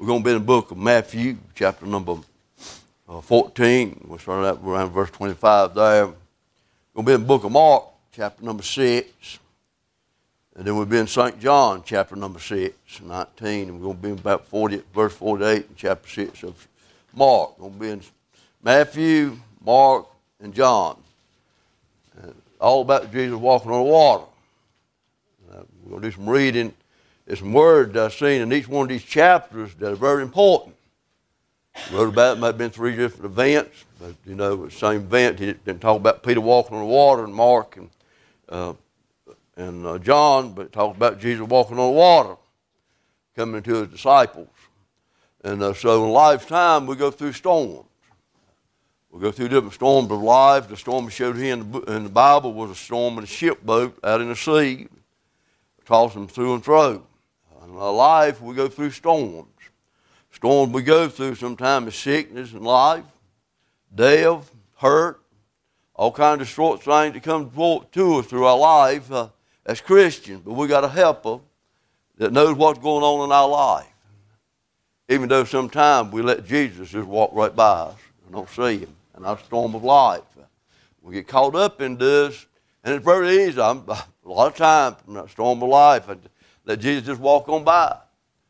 We're going to be in the book of Matthew, chapter number uh, 14. We'll start out around verse 25 there. We're going to be in the book of Mark, chapter number 6. And then we'll be in St. John, chapter number 6, 19. And we're going to be in about 40, verse 48 in chapter 6 of Mark. We're going to be in Matthew, Mark, and John. And all about Jesus walking on the water. Uh, we're going to do some reading there's some words I've seen in each one of these chapters that are very important. I wrote about it, it might have been three different events, but you know, the same event. He didn't talk about Peter walking on the water and Mark and, uh, and uh, John, but talked about Jesus walking on the water, coming to his disciples. And uh, so in lifetime, we go through storms. We go through different storms of life. The storm showed here in the, in the Bible was a storm in a shipboat out in the sea, tossing them through and through. In our life, we go through storms. Storms we go through sometimes is sickness and life, death, hurt, all kinds of short things that come to us through our life uh, as Christians. But we got a helper that knows what's going on in our life. Even though sometimes we let Jesus just walk right by us and don't see him in our storm of life. We get caught up in this, and it's very easy. I'm, a lot of times in that storm of life, let Jesus just walk on by.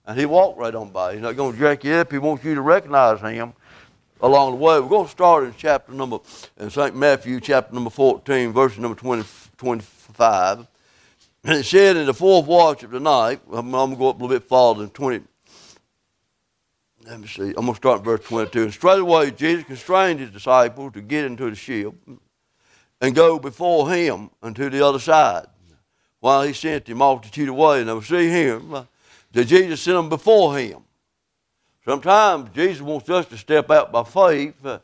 And he walked right on by. He's not going to jack you up. He wants you to recognize him along the way. We're going to start in chapter number, in St. Matthew, chapter number 14, verse number 20, 25. And it said in the fourth watch of the night, I'm, I'm going to go up a little bit farther than 20. Let me see. I'm going to start in verse 22. And straightway Jesus constrained his disciples to get into the ship and go before him unto the other side while he sent the multitude away. And they will see him, uh, that Jesus sent them before him. Sometimes Jesus wants us to step out by faith uh,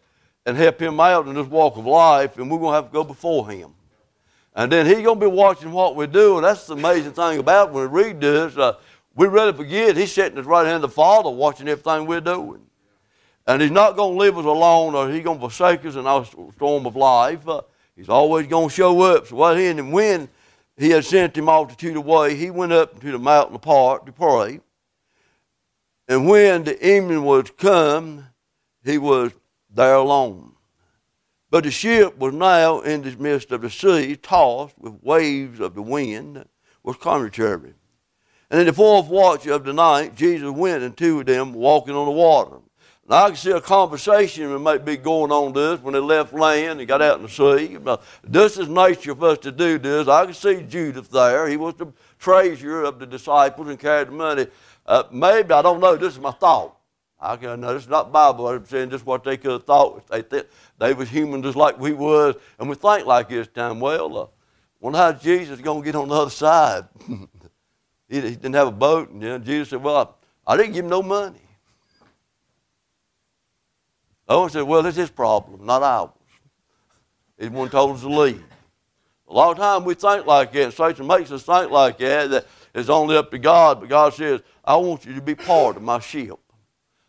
and help him out in this walk of life, and we're going to have to go before him. And then he's going to be watching what we do. And that's the amazing thing about when we read this. Uh, we really forget he's sitting at the right hand of the Father watching everything we're doing. And he's not going to leave us alone or he's going to forsake us in our storm of life. Uh, he's always going to show up. So what he and when he had sent the multitude away, he went up into the mountain apart to pray. And when the evening was come, he was there alone. But the ship was now in the midst of the sea, tossed with waves of the wind, was contrary. To. And in the fourth watch of the night, Jesus went unto them walking on the water. Now I can see a conversation that might be going on this when they left land and got out in the sea. Now, this is nature for us to do this. I can see Judas there. He was the treasurer of the disciples and carried the money. Uh, maybe, I don't know, this is my thought. I can know this is not Bible. I'm saying just what they could have thought. They th- they was human just like we was, and we think like this time. Well, uh, wonder how Jesus is going to get on the other side. he, he, didn't have a boat, and you know, Jesus said, "Well, I, I didn't give him no money." Oh, Owen said, Well, it's his problem, not ours. He's one told us to leave. A lot of times we think like that, Satan makes us think like that, that it's only up to God, but God says, I want you to be part of my ship.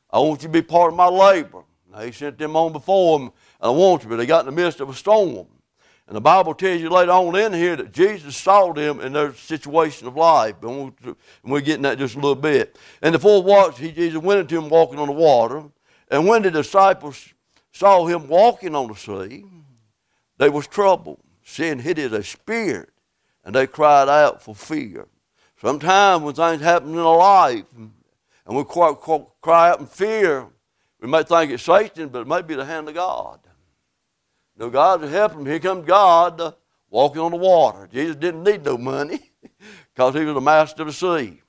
I want you to be part of my labor. Now, he sent them on before him, and I want you, but they got in the midst of a storm. And the Bible tells you later on in here that Jesus saw them in their situation of life. And we're getting that just a little bit. And the fourth watch, he, Jesus went into them walking on the water. And when the disciples saw him walking on the sea, they was troubled, saying, It is a spirit. And they cried out for fear. Sometimes when things happen in our life and we cry, cry out in fear, we may think it's Satan, but it may be the hand of God. No, God to help him. Here comes God uh, walking on the water. Jesus didn't need no money because he was the master of the sea.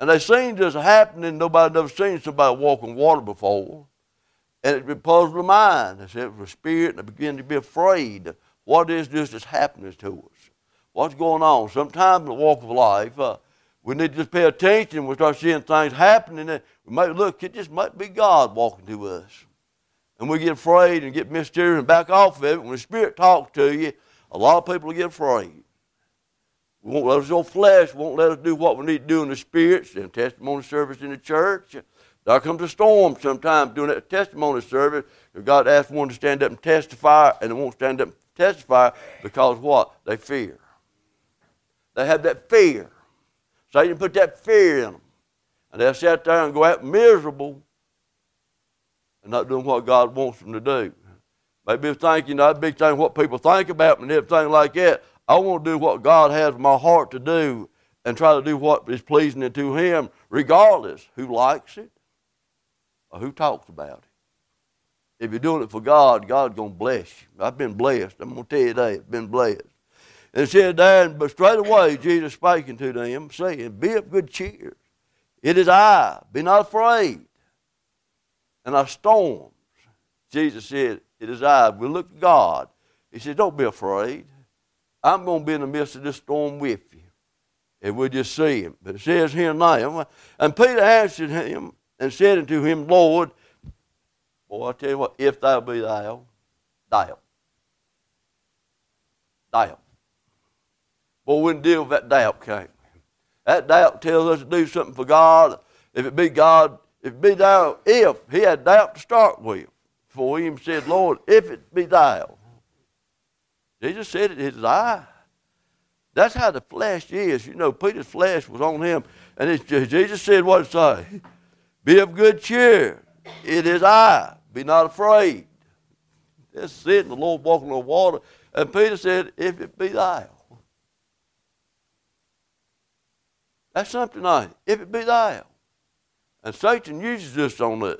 And they seen this happening. Nobody never seen somebody walk on water before. And it puzzled the mind. They said it was a spirit, and they began to be afraid. What is this that's happening to us? What's going on? Sometimes in the walk of life, uh, we need to just pay attention. We start seeing things happening. And we might look, it just might be God walking to us. And we get afraid and get mysterious and back off of it. When the Spirit talks to you, a lot of people get afraid. We won't let us go flesh, won't let us do what we need to do in the spirits and testimony service in the church. There comes a storm sometimes during that testimony service. God asks one to stand up and testify, and they won't stand up and testify because what? They fear. They have that fear. Satan put that fear in them. And they'll sit there and go out miserable and not doing what God wants them to do. Maybe thinking, I'd be thinking what people think about me and everything like that. I want to do what God has my heart to do and try to do what is pleasing to Him, regardless who likes it or who talks about it. If you're doing it for God, God's going to bless you. I've been blessed. I'm going to tell you that. I've been blessed. And said there, but straight away Jesus speaking to them, saying, Be of good cheer. It is I. Be not afraid. And our storms, Jesus said, It is I. We look to God. He said, Don't be afraid. I'm going to be in the midst of this storm with you. And we'll just see him. But it says here now, and Peter answered him and said unto him, Lord, boy, I tell you what, if thou be thou, thou. Thou. Boy, we can deal with that doubt, can't? That doubt tells us to do something for God. If it be God, if it be thou, if he had doubt to start with, for he even said, Lord, if it be thou. Jesus said it it is I. That's how the flesh is. You know, Peter's flesh was on him. And Jesus said what it say? Be of good cheer. It is I. Be not afraid. Just sitting, the Lord walking on the water. And Peter said, If it be thou. That's something like If it be thou. And Satan uses this on us.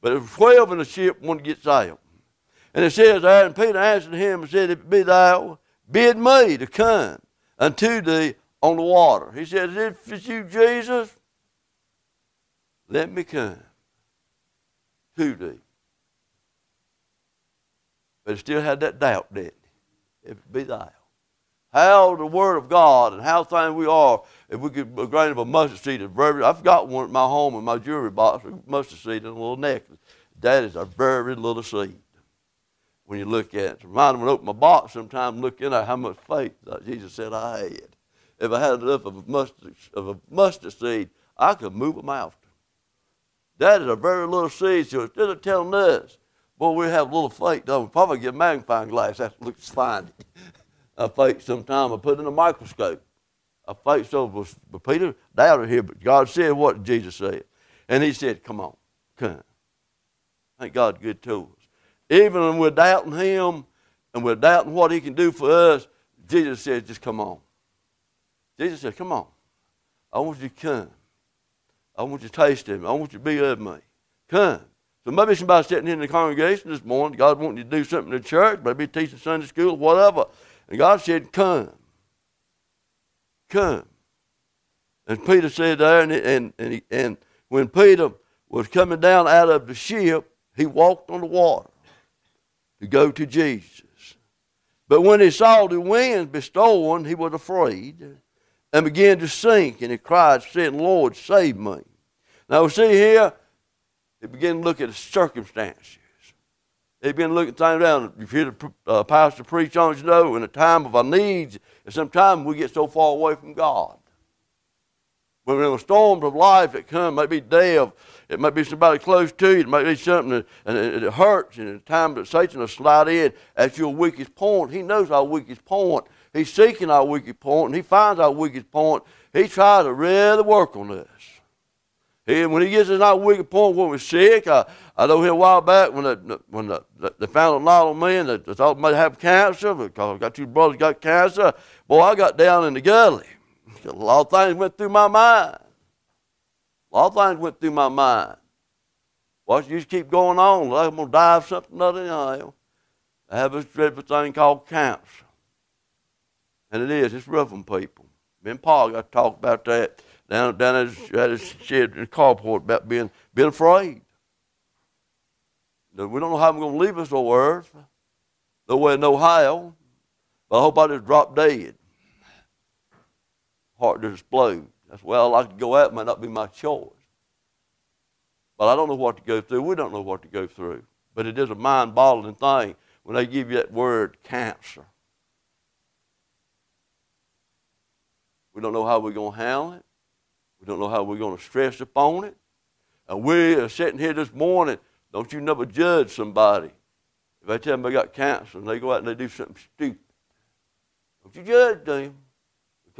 But if 12 in the ship, one gets out. And it says and Peter answered him and said, If it be thou, bid me to come unto thee on the water. He said, If it's you, Jesus, let me come to thee. But he still had that doubt, didn't he? If it be thou. How the Word of God and how things we are, if we could a grain of a mustard seed, very, I've got one at my home in my jewelry box, a mustard seed and a little necklace. That is a very little seed when you look at it. Reminded me to open my box sometime and look in there how much faith Jesus said I had. If I had enough of a mustard, of a mustard seed, I could move a mountain. That is a very little seed. So instead of telling us, boy, we have a little faith, don't we? Probably get a magnifying glass. That looks fine. I faith sometime I put in a microscope. A faith so but Peter doubted here, but God said what Jesus said. And he said, Come on, come. Thank God good to us. Even when we're doubting Him and we're doubting what He can do for us, Jesus said, just come on. Jesus said, come on. I want you to come. I want you to taste Him. I want you to be of me. Come. So maybe somebody sitting in the congregation this morning, God wants you to do something in church, maybe teaching Sunday school, whatever. And God said, come. Come. And Peter said there, and, and, and, and when Peter was coming down out of the ship, he walked on the water to go to Jesus. But when he saw the winds bestowing, he was afraid and began to sink, and he cried, saying, Lord, save me. Now, we see here, he began to look at the circumstances. He began to look at things down. You've heard the uh, pastor preach on, you know, in a time of our needs, and sometimes we get so far away from God. When there are storms of life that come, maybe death, it might be somebody close to you. It might be something that and it hurts. And the time that Satan will slide in at your weakest point, he knows our weakest point. He's seeking our weakest point, and he finds our weakest point. He tries to really work on us. He, when he gets to our weakest point when we're sick, I, I know here a while back when, when the, the, they found a lot of men that thought might have cancer because I got two brothers got cancer. Boy, I got down in the gully. A lot of things went through my mind. A lot of things went through my mind. Watch, you just keep going on. Like I'm going to die of something other than I have this dreadful thing called cancer. And it is. It's rough on people. Me and Paul got to talk about that down, down at, his, at his shed in the carport about being, being afraid. We don't know how I'm going to leave us on earth. No way, no how. But I hope I just drop dead. Heart just explode. That's where I to go out. Might not be my choice. But I don't know what to go through. We don't know what to go through. But it is a mind boggling thing when they give you that word cancer. We don't know how we're going to handle it. We don't know how we're going to stress upon it. And we are sitting here this morning. Don't you never judge somebody. If I tell them they got cancer and they go out and they do something stupid, don't you judge them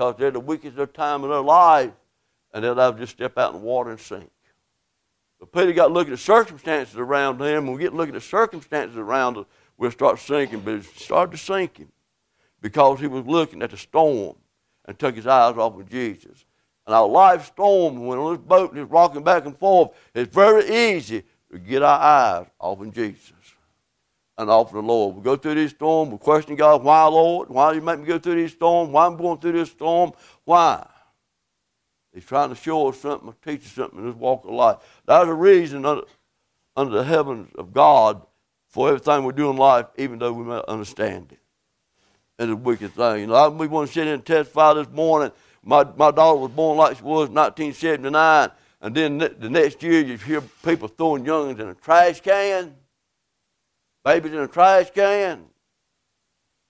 because they're the weakest of time in their life and then I would just step out in the water and sink. But Peter got looking at the circumstances around him. When we get looking at the circumstances around us, we'll start sinking. But it started to sink him because he was looking at the storm and took his eyes off of Jesus. And our life storm, when on this boat is rocking back and forth, it's very easy to get our eyes off of Jesus and off of the Lord. We go through this storm, we question God, why, Lord? Why you make me go through this storm? Why I'm going through this storm? Why? He's trying to show us something, teach us something in this walk of life. There's a reason under, under the heavens of God for everything we do in life, even though we may not understand it. It's a wicked thing. You know, we want to sit in and testify this morning. My, my daughter was born like she was in 1979, and then the next year you hear people throwing youngins in a trash can, babies in a trash can.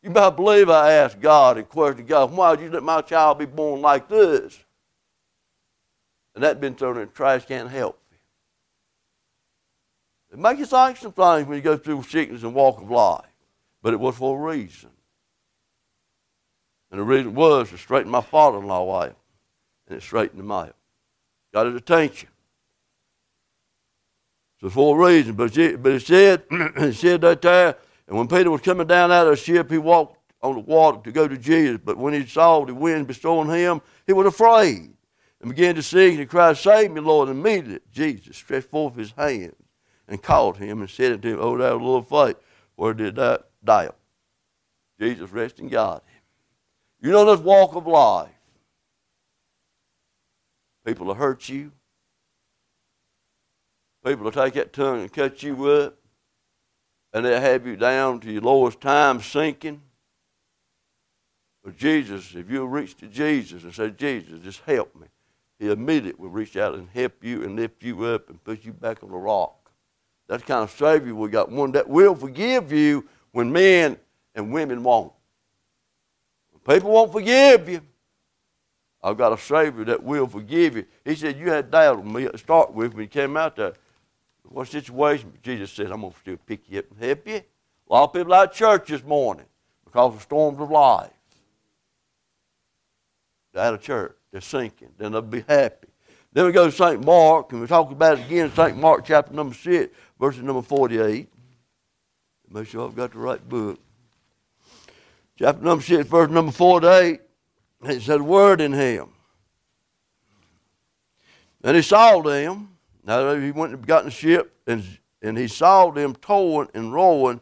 You better believe I asked God and questioned God, why did you let my child be born like this? And that been thrown in a trash can help. It makes you think some things when you go through sickness and walk of life. But it was for a reason. And the reason was to straighten my father in law out. And it straightened him out. Got his attention. For a reason. But it, but it said, it said that there, and when Peter was coming down out of the ship, he walked on the water to go to Jesus. But when he saw the wind bestowing him, he was afraid and began to sing and cry, Save me, Lord. And immediately Jesus stretched forth his hand and called him and said unto him, Oh, thou little faith, where did that die? Jesus rest in God. You know this walk of life. People will hurt you. People will take that tongue and cut you up. And they'll have you down to your lowest time sinking. But Jesus, if you'll reach to Jesus and say, Jesus, just help me, he immediately will reach out and help you and lift you up and put you back on the rock. That's kind of Savior we got. One that will forgive you when men and women won't. When people won't forgive you. I've got a Savior that will forgive you. He said, You had doubt on me to start with you came out there. What situation? Jesus said, I'm going to still pick you up and help you. A lot of people out of church this morning because of storms of life. They're out of church. They're sinking. Then they'll be happy. Then we go to St. Mark, and we talk about it again, St. Mark chapter number 6, verses number 48. Make sure I've got the right book. Chapter number 6, verse number 48. It said, Word in him. And he saw them. Now he went and got in the ship, and, and he saw them towing and rowing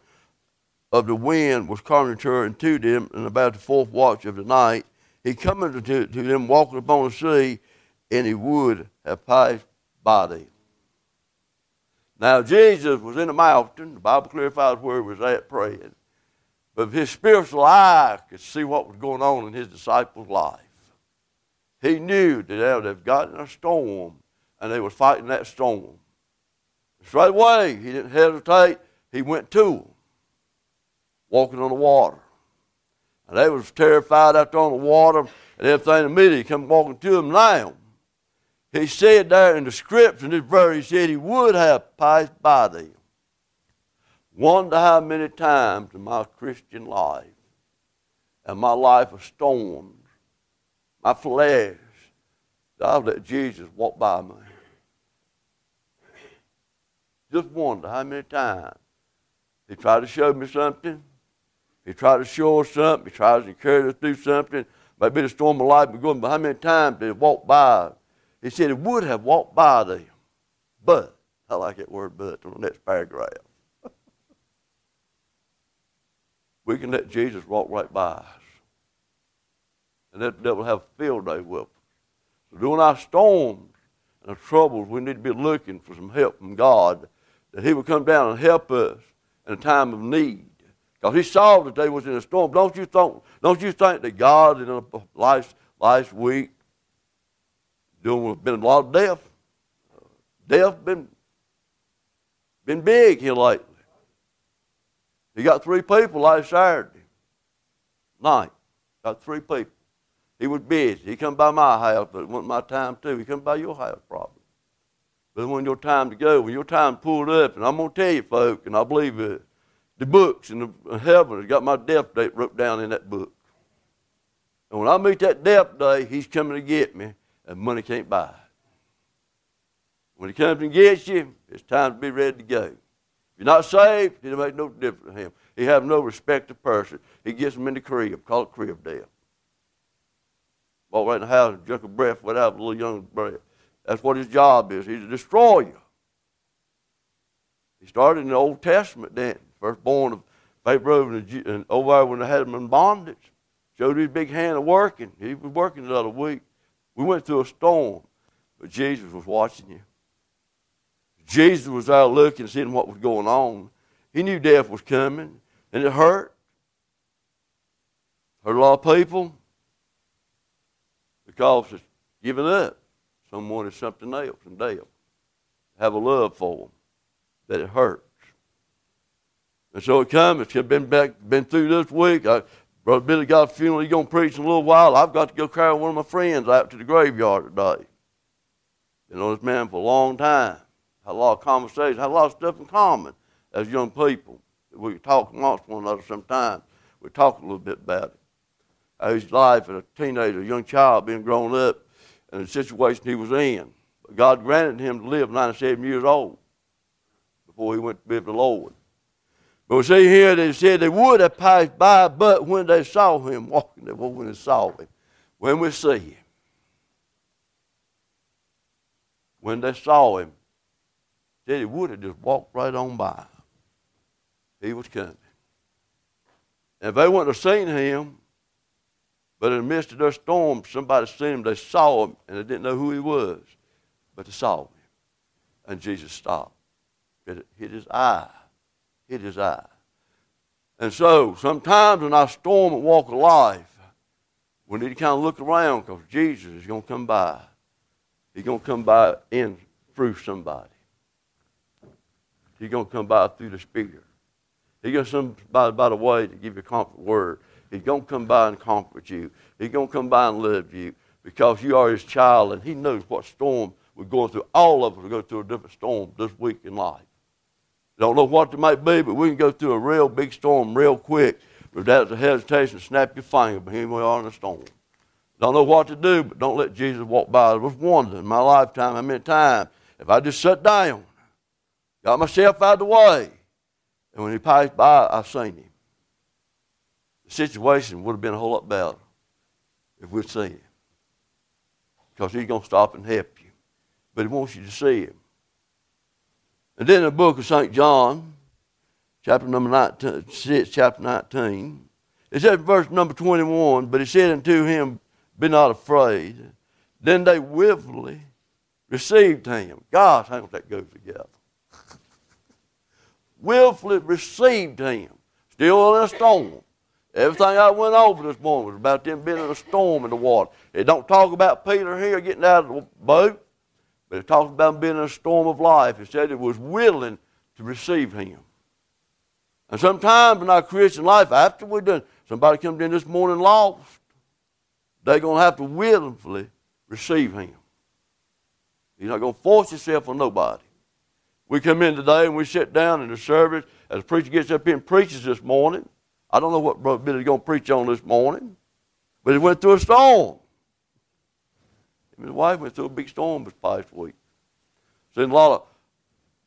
of the wind was contrary to them, and about the fourth watch of the night he cometh to, to them walking upon the sea, and he would have passed by them. Now, Jesus was in the mountain. The Bible clarifies where he was at praying. But his spiritual eye could see what was going on in his disciples' life. He knew that they would have gotten a storm, and they were fighting that storm. Straight away, he didn't hesitate. He went to them, walking on the water. And they was terrified out there on the water and everything. Immediately he come walking to them now. He said there in the scripture in this verse, he said he would have passed by them. Wonder how many times in my Christian life and my life of storms, my flesh, I've let Jesus walk by me. Just wonder how many times he tried to show me something he tried to show us something. He tries to encourage us to do something. Maybe the storm of life be going, but how many times did it walk by? He said it would have walked by them. But, I like that word but on the next paragraph. we can let Jesus walk right by us. And that devil have a field day with us. So during our storms and our troubles, we need to be looking for some help from God, that He would come down and help us in a time of need. Because he saw that they was in a storm. Don't you think, don't you think that God in last, last week doing been a lot of death? Death been been big here lately. He got three people last Saturday night. Got three people. He was busy. He come by my house, but it wasn't my time too. He come by your house probably. But when your time to go, when your time pulled up, and I'm gonna tell you, folk, and I believe it the books in the heaven. I got my death date wrote down in that book. And when I meet that death day, he's coming to get me. and money can't buy it. When he comes and gets you, it's time to be ready to go. If you're not saved, it make no difference to him. He have no respect to person. He gets them in the crib, call it crib death. Walk right in the house and jerk a breath without a little young breath. That's what his job is. He's a destroyer. He started in the Old Testament then, first born of Pharaoh and, and over there when they had him in bondage. Showed his big hand of working. He was working the other week. We went through a storm, but Jesus was watching you. Jesus was out looking, seeing what was going on. He knew death was coming, and it hurt. Hurt a lot of people because it's giving up. Someone is something else and death. Have a love for them that it hurts. And so it comes. It's been back, been through this week. I, Brother Billy got a funeral. He's going to preach in a little while. I've got to go carry one of my friends out to the graveyard today. Been on this man for a long time. Had a lot of conversations. Had a lot of stuff in common as young people. We talk amongst one another sometimes. We talk a little bit about it. His life as a teenager, a young child, being grown up, and the situation he was in. But God granted him to live 97 years old before he went to be with the Lord. But we see here they said they would have passed by, but when they saw him walking, they when they saw him, when we see him, when they saw him, said he would have just walked right on by. He was coming. And if they wouldn't have seen him, but in the midst of their storm, somebody seen him, they saw him, and they didn't know who he was, but they saw him. And Jesus stopped. It hit his eye. Hit his eye. And so, sometimes in our storm and walk of life, we need to kind of look around because Jesus is going to come by. He's going to come by in through somebody. He's going to come by through the Spirit. He's going to come by, by the way to give you a comfort word. He's going to come by and comfort you. He's going to come by and love you because you are his child and he knows what storm we're going through. All of us will go through a different storm this week in life. Don't know what it might be, but we can go through a real big storm real quick without the hesitation, snap your finger, but here we are in a storm. Don't know what to do, but don't let Jesus walk by. I was wondering in my lifetime how many times if I just sat down, got myself out of the way, and when he passed by, I seen him situation would have been a whole lot better if we'd seen him. Because he's going to stop and help you. But he wants you to see him. And then in the book of St. John, chapter number 19, 6, chapter 19, it says verse number 21, but he said unto him, Be not afraid. Then they willfully received him. Gosh, how that goes together. willfully received him. Still in a storm. Everything I went over this morning was about them being in a storm in the water. It don't talk about Peter here getting out of the boat, but it talks about them being in a storm of life. It said it was willing to receive him. And sometimes in our Christian life, after we're done, somebody comes in this morning lost, they're going to have to willingly receive him. You're not going to force yourself on nobody. We come in today and we sit down in the service as the preacher gets up here and preaches this morning. I don't know what Brother Billy's going to preach on this morning, but he went through a storm. His wife went through a big storm this past week. Seen a lot of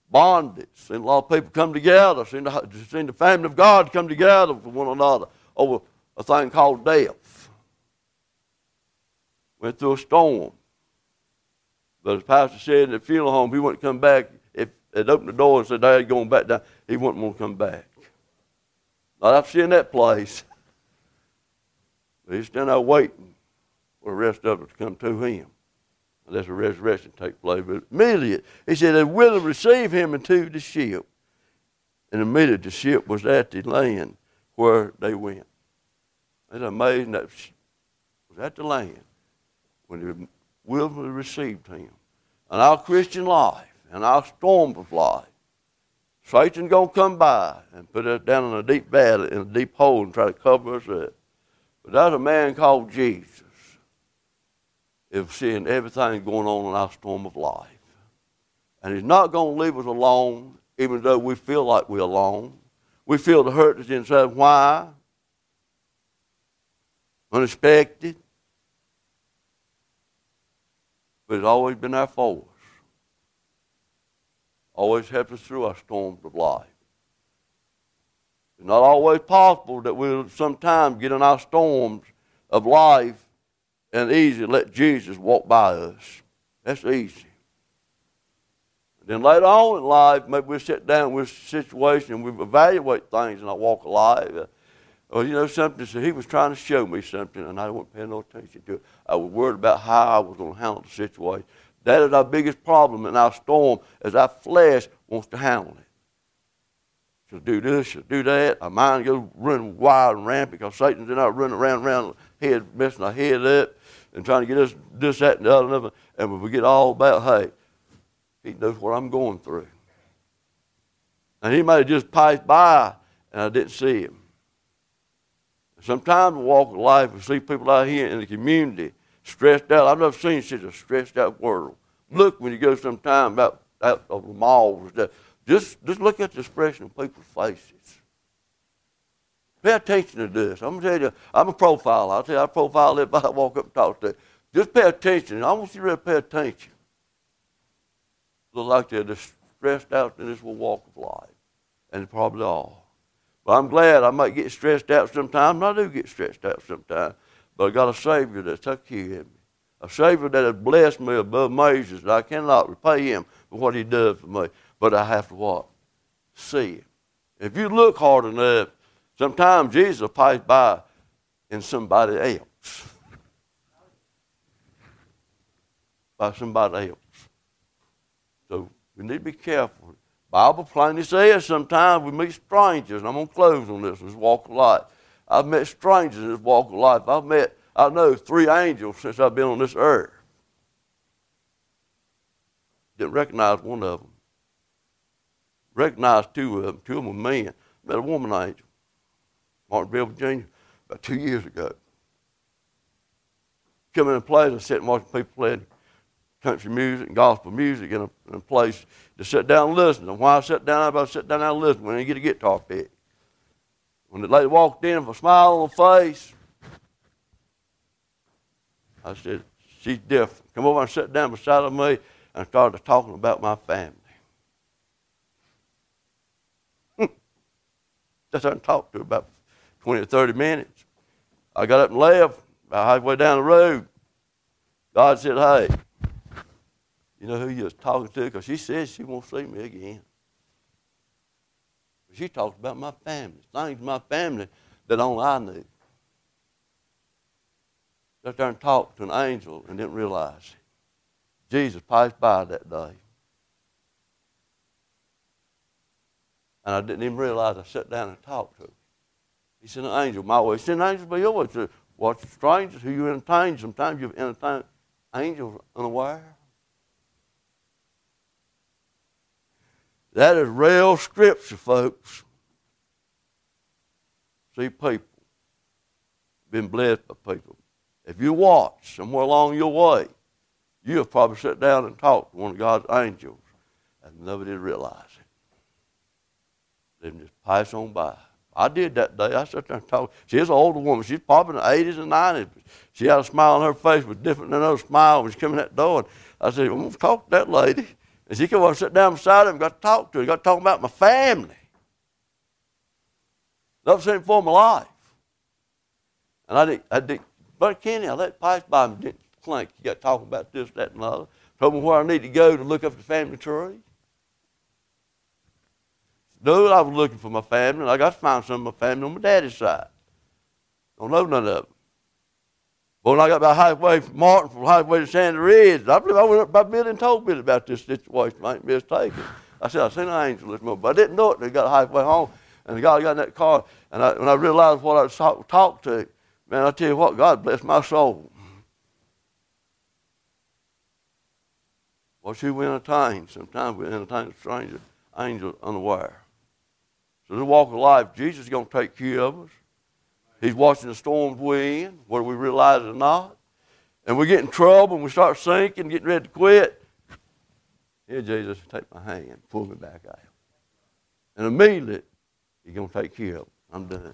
bondage. Seen a lot of people come together. Seen the, seen the family of God come together for one another over a thing called death. Went through a storm. But as Pastor said in the funeral home, he wouldn't come back. If it opened the door and said, Dad, going back down, he wouldn't want to come back. After seeing that place. But he's still there waiting for the rest of us to come to him. Unless the resurrection take place. But immediately, he said, they will receive him into the ship. And immediately the ship was at the land where they went. It's amazing that was at the land when they willingly received him. And our Christian life and our storm of life Satan's going to come by and put us down in a deep valley, in a deep hole, and try to cover us up. But there's a man called Jesus is seeing everything going on in our storm of life. And he's not going to leave us alone, even though we feel like we're alone. We feel the hurt that's inside. Why? Unexpected. but it's always been there for us. Always helped us through our storms of life. It's not always possible that we'll sometimes get in our storms of life and easy let Jesus walk by us. That's easy. Then later on in life, maybe we sit down with a situation and we evaluate things in our walk of life. Or, you know, something, so he was trying to show me something, and I wasn't paying no attention to it. I was worried about how I was going to handle the situation. That is our biggest problem in our storm, is our flesh wants to handle it. Should do this, should do that. Our mind goes running wild and rampant because Satan's in our running around, around, head, messing our head up and trying to get us this, that, and the other. And we forget all about, hey, he knows what I'm going through. And he might have just passed by and I didn't see him. Sometimes we walk life, we see people out here in the community stressed out. I've never seen such a stressed out world. Look when you go sometime about out of the malls. Just, just look at the expression of people's faces. Pay attention to this. I'm gonna tell you, I'm a profiler. I'll tell you, I profile everybody I walk up and talk to. Just pay attention. I want you to really pay attention. Look like they're stressed out in this walk of life. And probably all. But I'm glad I might get stressed out sometimes, I do get stressed out sometimes. But I got a Savior that took care of me. A Savior that has blessed me above measures, that I cannot repay Him for what He does for me. But I have to what? See Him. If you look hard enough, sometimes Jesus will pass by in somebody else. by somebody else. So we need to be careful. Bible plainly says sometimes we meet strangers, and I'm going to close on this, this walk of life. I've met strangers in this walk of life. I've met, I know, three angels since I've been on this earth. Didn't recognize one of them. Recognized two of them. Two of them were men. Met a woman angel, Martinville, Virginia, about two years ago. Come in a place and sit and watch people play country music and gospel music in a, in a place to sit down and listen. And why I sat down, I about sit down and listen when I get a guitar pick. When the lady walked in with a smile on her face, I said, she's different. Come over and sit down beside of me and started talking about my family. Hmm. Just and talked to her about 20 or 30 minutes. I got up and left about halfway down the road. God said, hey, you know who you was talking to? Because she says she won't see me again. She talked about my family, things my family that only I knew. Sat there and talked to an angel and didn't realize. Jesus passed by that day. And I didn't even realize I sat down and talked to him. He said, an angel my way. He said, an angel be your way. Watch strangers who you entertain. Sometimes you entertain angels unaware. That is real scripture, folks. See people. Been blessed by people. If you watch somewhere along your way, you have probably sat down and talked to one of God's angels and nobody realized it. They just pass on by. I did that day. I sat there and talked. She's an older woman. She's probably in the 80s and 90s. She had a smile on her face was different than another smile when she came in that door. And I said, I'm going to talk to that lady. She come over sit down beside him, got to talk to her, got to talk about my family. Never seen before in my life. And I didn't, I didn't, Brother Kenny, I let pass by him, didn't clink. You got to talk about this, that, and the other. Told me where I need to go to look up the family tree. No, I was looking for my family, and I got to find some of my family on my daddy's side. Don't know none of them. But when I got about halfway from Martin, from halfway to Sandy Ridge, I believe I went up by Billy and told Billy about this situation. I ain't mistaken. I said, I seen an angel this morning, but I didn't know it They got halfway home. And God got in that car, and I, when I realized what I was talk, talked to, man, I tell you what, God bless my soul. Well, we entertain. Sometimes we entertain a stranger, angel unaware. So the walk of life, Jesus is going to take care of us. He's watching the storms we in, whether we realize it or not. And we get in trouble and we start sinking, getting ready to quit. Here, Jesus, take my hand, pull me back out. And immediately, He's going to take care of it. I'm done.